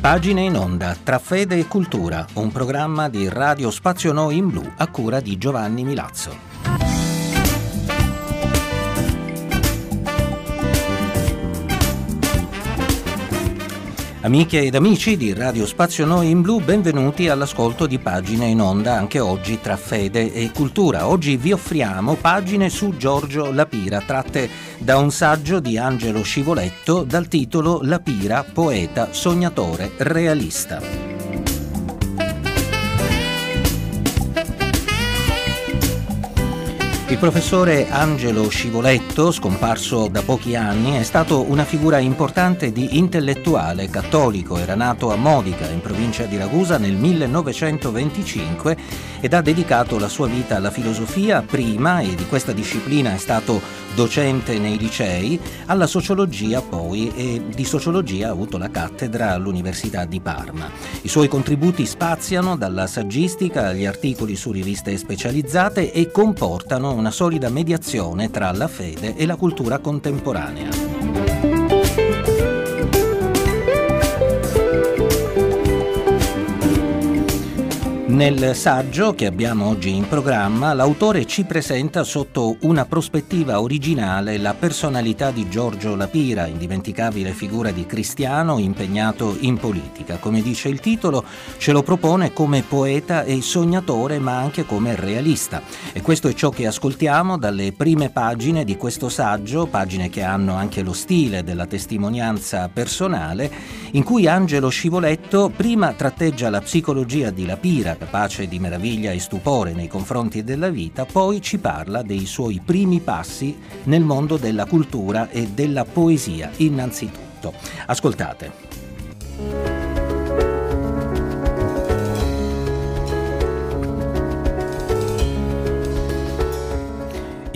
Pagine in onda tra fede e cultura, un programma di Radio Spazio Noi in Blu a cura di Giovanni Milazzo. Amiche ed amici di Radio Spazio Noi in Blu, benvenuti all'ascolto di pagine in onda anche oggi tra fede e cultura. Oggi vi offriamo pagine su Giorgio Lapira, tratte da un saggio di Angelo Scivoletto dal titolo Lapira, poeta, sognatore, realista. Il professore Angelo Scivoletto, scomparso da pochi anni, è stato una figura importante di intellettuale cattolico. Era nato a Modica, in provincia di Ragusa, nel 1925 ed ha dedicato la sua vita alla filosofia prima e di questa disciplina è stato docente nei licei, alla sociologia poi e di sociologia ha avuto la cattedra all'Università di Parma. I suoi contributi spaziano dalla saggistica agli articoli su riviste specializzate e comportano una solida mediazione tra la fede e la cultura contemporanea. Nel saggio che abbiamo oggi in programma, l'autore ci presenta sotto una prospettiva originale la personalità di Giorgio Lapira, indimenticabile figura di cristiano impegnato in politica. Come dice il titolo, ce lo propone come poeta e sognatore, ma anche come realista. E questo è ciò che ascoltiamo dalle prime pagine di questo saggio, pagine che hanno anche lo stile della testimonianza personale, in cui Angelo Scivoletto prima tratteggia la psicologia di Lapira, capace di meraviglia e stupore nei confronti della vita, poi ci parla dei suoi primi passi nel mondo della cultura e della poesia, innanzitutto. Ascoltate.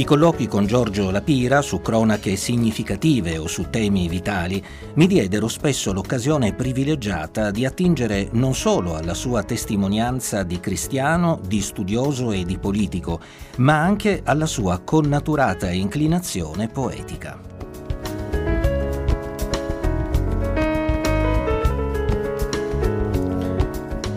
I colloqui con Giorgio Lapira su cronache significative o su temi vitali mi diedero spesso l'occasione privilegiata di attingere non solo alla sua testimonianza di cristiano, di studioso e di politico, ma anche alla sua connaturata inclinazione poetica.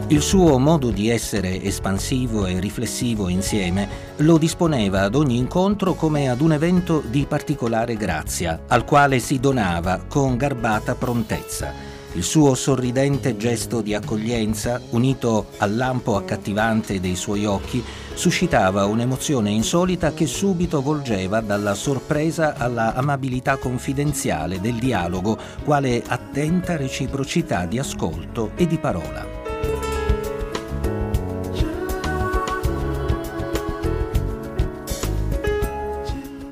Il suo modo di essere espansivo e riflessivo insieme lo disponeva ad ogni incontro come ad un evento di particolare grazia, al quale si donava con garbata prontezza. Il suo sorridente gesto di accoglienza, unito al lampo accattivante dei suoi occhi, suscitava un'emozione insolita che subito volgeva dalla sorpresa alla amabilità confidenziale del dialogo, quale attenta reciprocità di ascolto e di parola.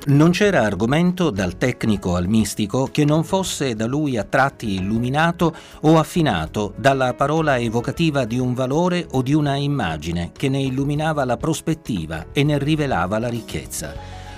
Non c'era argomento dal tecnico al mistico che non fosse da lui a tratti illuminato o affinato dalla parola evocativa di un valore o di una immagine che ne illuminava la prospettiva e ne rivelava la ricchezza.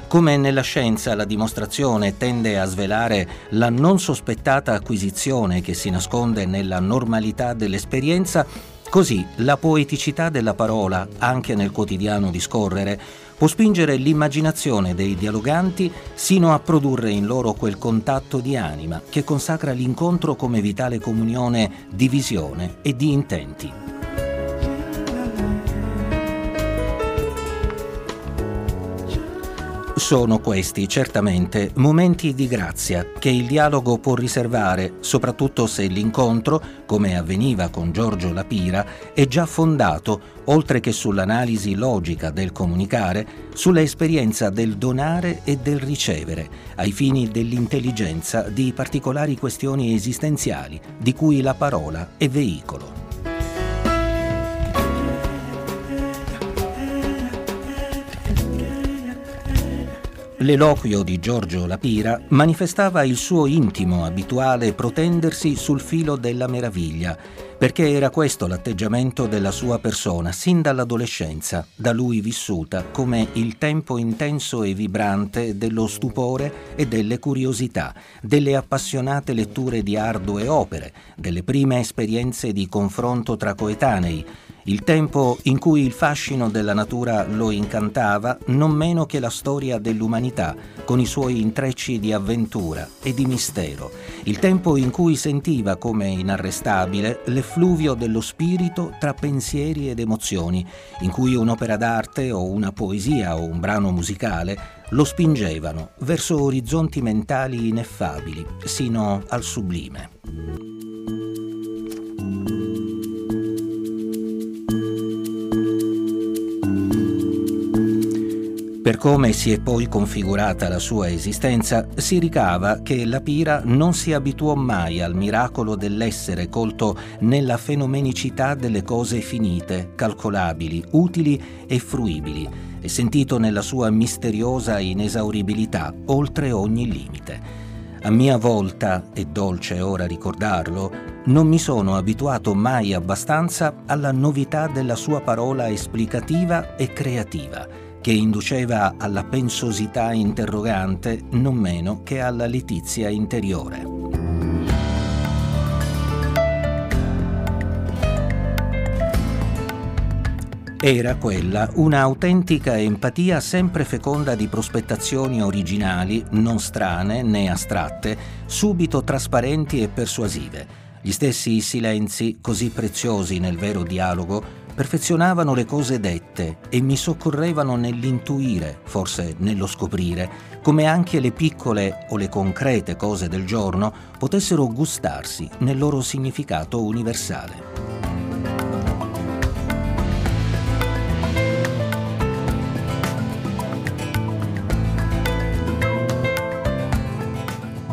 Come nella scienza la dimostrazione tende a svelare la non sospettata acquisizione che si nasconde nella normalità dell'esperienza, così la poeticità della parola, anche nel quotidiano discorrere, può spingere l'immaginazione dei dialoganti sino a produrre in loro quel contatto di anima che consacra l'incontro come vitale comunione di visione e di intenti. Sono questi certamente momenti di grazia che il dialogo può riservare, soprattutto se l'incontro, come avveniva con Giorgio Lapira, è già fondato, oltre che sull'analisi logica del comunicare, sull'esperienza del donare e del ricevere, ai fini dell'intelligenza di particolari questioni esistenziali di cui la parola è veicolo. L'eloquio di Giorgio Lapira manifestava il suo intimo, abituale protendersi sul filo della meraviglia, perché era questo l'atteggiamento della sua persona sin dall'adolescenza, da lui vissuta come il tempo intenso e vibrante dello stupore e delle curiosità, delle appassionate letture di ardue opere, delle prime esperienze di confronto tra coetanei, il tempo in cui il fascino della natura lo incantava non meno che la storia dell'umanità, con i suoi intrecci di avventura e di mistero, il tempo in cui sentiva come inarrestabile l'effluvio dello spirito tra pensieri ed emozioni, in cui un'opera d'arte o una poesia o un brano musicale lo spingevano verso orizzonti mentali ineffabili, sino al sublime. Per come si è poi configurata la sua esistenza, si ricava che la Pira non si abituò mai al miracolo dell'essere colto nella fenomenicità delle cose finite, calcolabili, utili e fruibili, e sentito nella sua misteriosa inesauribilità oltre ogni limite. A mia volta, è dolce ora ricordarlo, non mi sono abituato mai abbastanza alla novità della sua parola esplicativa e creativa che induceva alla pensosità interrogante non meno che alla letizia interiore. Era quella un'autentica empatia sempre feconda di prospettazioni originali, non strane né astratte, subito trasparenti e persuasive. Gli stessi silenzi, così preziosi nel vero dialogo, perfezionavano le cose dette e mi soccorrevano nell'intuire, forse nello scoprire, come anche le piccole o le concrete cose del giorno potessero gustarsi nel loro significato universale.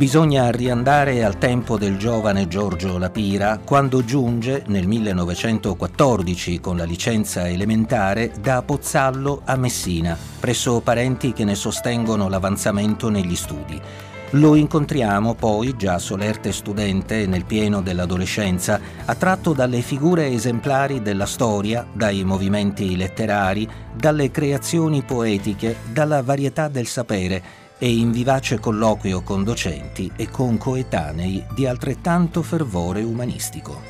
Bisogna riandare al tempo del giovane Giorgio Lapira quando giunge nel 1914 con la licenza elementare da Pozzallo a Messina, presso parenti che ne sostengono l'avanzamento negli studi. Lo incontriamo poi, già solerte studente nel pieno dell'adolescenza, attratto dalle figure esemplari della storia, dai movimenti letterari, dalle creazioni poetiche, dalla varietà del sapere e in vivace colloquio con docenti e con coetanei di altrettanto fervore umanistico.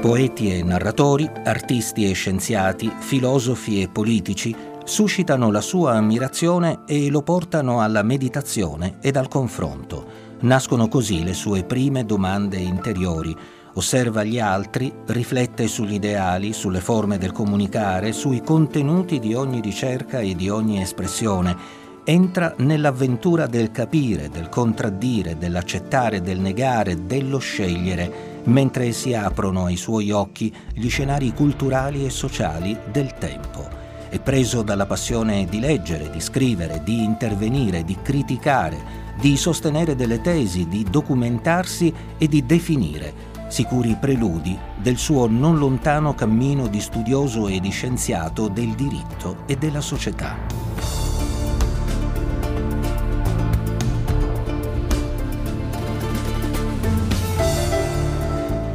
Poeti e narratori, artisti e scienziati, filosofi e politici suscitano la sua ammirazione e lo portano alla meditazione ed al confronto Nascono così le sue prime domande interiori. Osserva gli altri, riflette sugli ideali, sulle forme del comunicare, sui contenuti di ogni ricerca e di ogni espressione. Entra nell'avventura del capire, del contraddire, dell'accettare, del negare, dello scegliere, mentre si aprono ai suoi occhi gli scenari culturali e sociali del tempo. È preso dalla passione di leggere, di scrivere, di intervenire, di criticare, di sostenere delle tesi, di documentarsi e di definire, sicuri preludi del suo non lontano cammino di studioso e di scienziato del diritto e della società.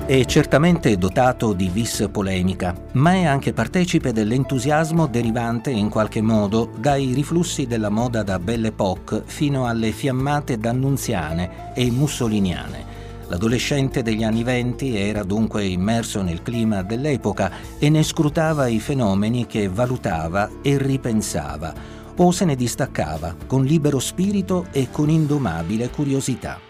È certamente dotato di vis polemica, ma è anche partecipe dell'entusiasmo derivante in qualche modo dai riflussi della moda da Belle Époque fino alle fiammate dannunziane e mussoliniane. L'adolescente degli anni venti era dunque immerso nel clima dell'epoca e ne scrutava i fenomeni che valutava e ripensava, o se ne distaccava con libero spirito e con indomabile curiosità.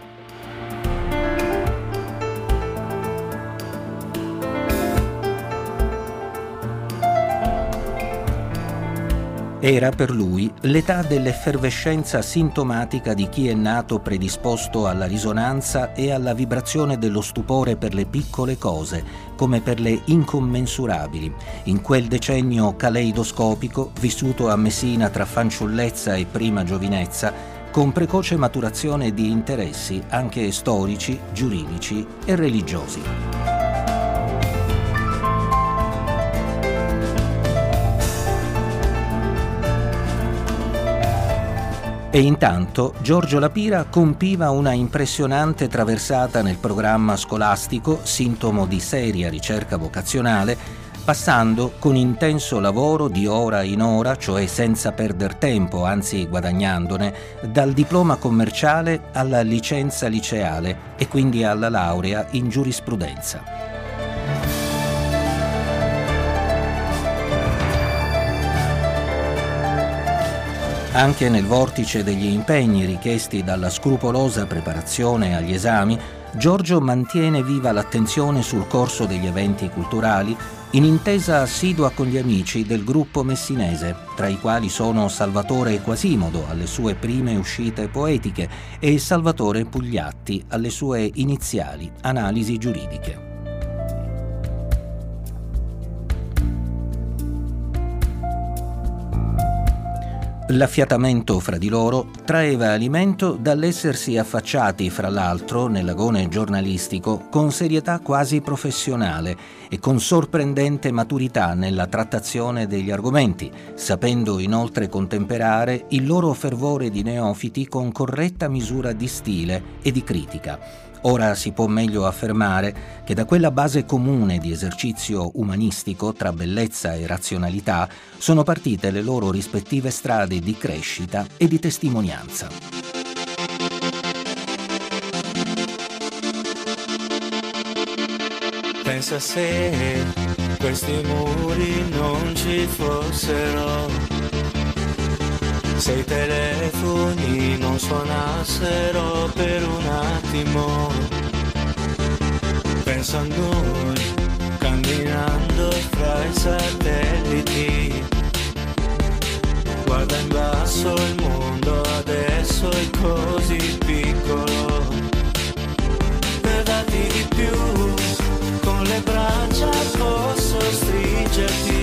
Era per lui l'età dell'effervescenza sintomatica di chi è nato predisposto alla risonanza e alla vibrazione dello stupore per le piccole cose, come per le incommensurabili, in quel decennio caleidoscopico vissuto a Messina tra fanciullezza e prima giovinezza, con precoce maturazione di interessi anche storici, giuridici e religiosi. E intanto Giorgio Lapira compiva una impressionante traversata nel programma scolastico, sintomo di seria ricerca vocazionale, passando con intenso lavoro di ora in ora, cioè senza perdere tempo, anzi guadagnandone, dal diploma commerciale alla licenza liceale e quindi alla laurea in giurisprudenza. Anche nel vortice degli impegni richiesti dalla scrupolosa preparazione agli esami, Giorgio mantiene viva l'attenzione sul corso degli eventi culturali in intesa assidua con gli amici del gruppo messinese, tra i quali sono Salvatore Quasimodo alle sue prime uscite poetiche e Salvatore Pugliatti alle sue iniziali analisi giuridiche. L'affiatamento fra di loro traeva alimento dall'essersi affacciati, fra l'altro, nell'agone giornalistico con serietà quasi professionale e con sorprendente maturità nella trattazione degli argomenti, sapendo inoltre contemperare il loro fervore di neofiti con corretta misura di stile e di critica Ora si può meglio affermare che da quella base comune di esercizio umanistico tra bellezza e razionalità sono partite le loro rispettive strade di crescita e di testimonianza. Pensa se questi muri non ci fossero se i telefoni non suonassero per un attimo, penso a noi camminando fra i satelliti. Guarda in basso il mondo, adesso è così piccolo. Per darti di più, con le braccia posso stringerti.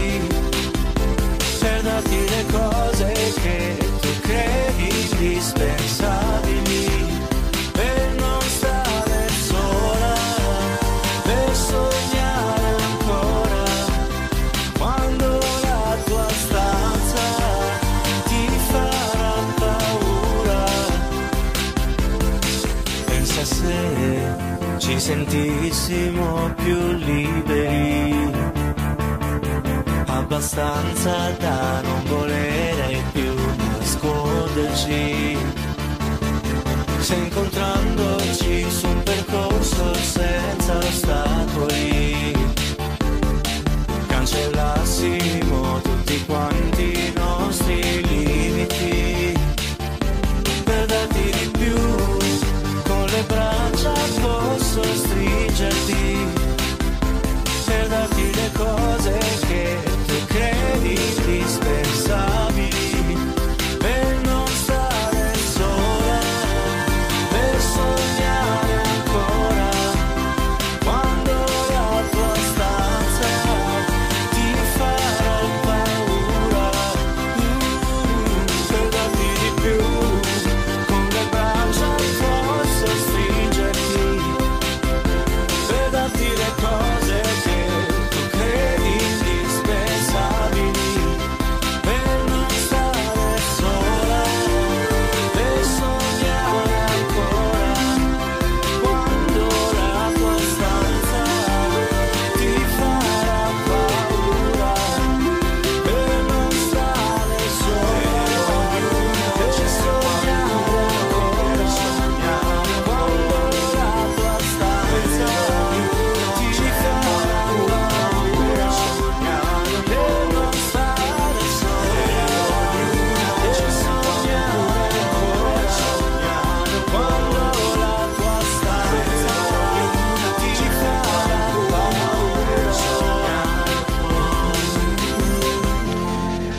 Sentissimo più liberi, abbastanza da non volere più nasconderci. Se incontrandoci su un percorso senza ostacoli cancellassimo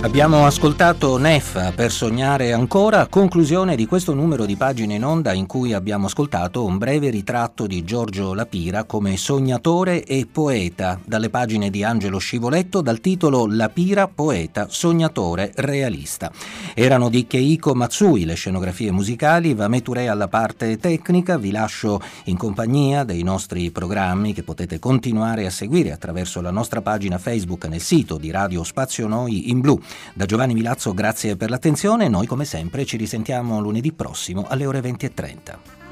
Abbiamo ascoltato Neffa per sognare ancora, conclusione di questo numero di pagine in onda in cui abbiamo ascoltato un breve ritratto di Giorgio Lapira come sognatore e poeta dalle pagine di Angelo Scivoletto dal titolo Lapira, poeta, sognatore, realista. Erano di Keiko Matsui le scenografie musicali, va Meture alla parte tecnica, vi lascio in compagnia dei nostri programmi che potete continuare a seguire attraverso la nostra pagina Facebook nel sito di Radio Spazio Noi in Blu. Da Giovanni Milazzo grazie per l'attenzione, noi come sempre ci risentiamo lunedì prossimo alle ore 20.30.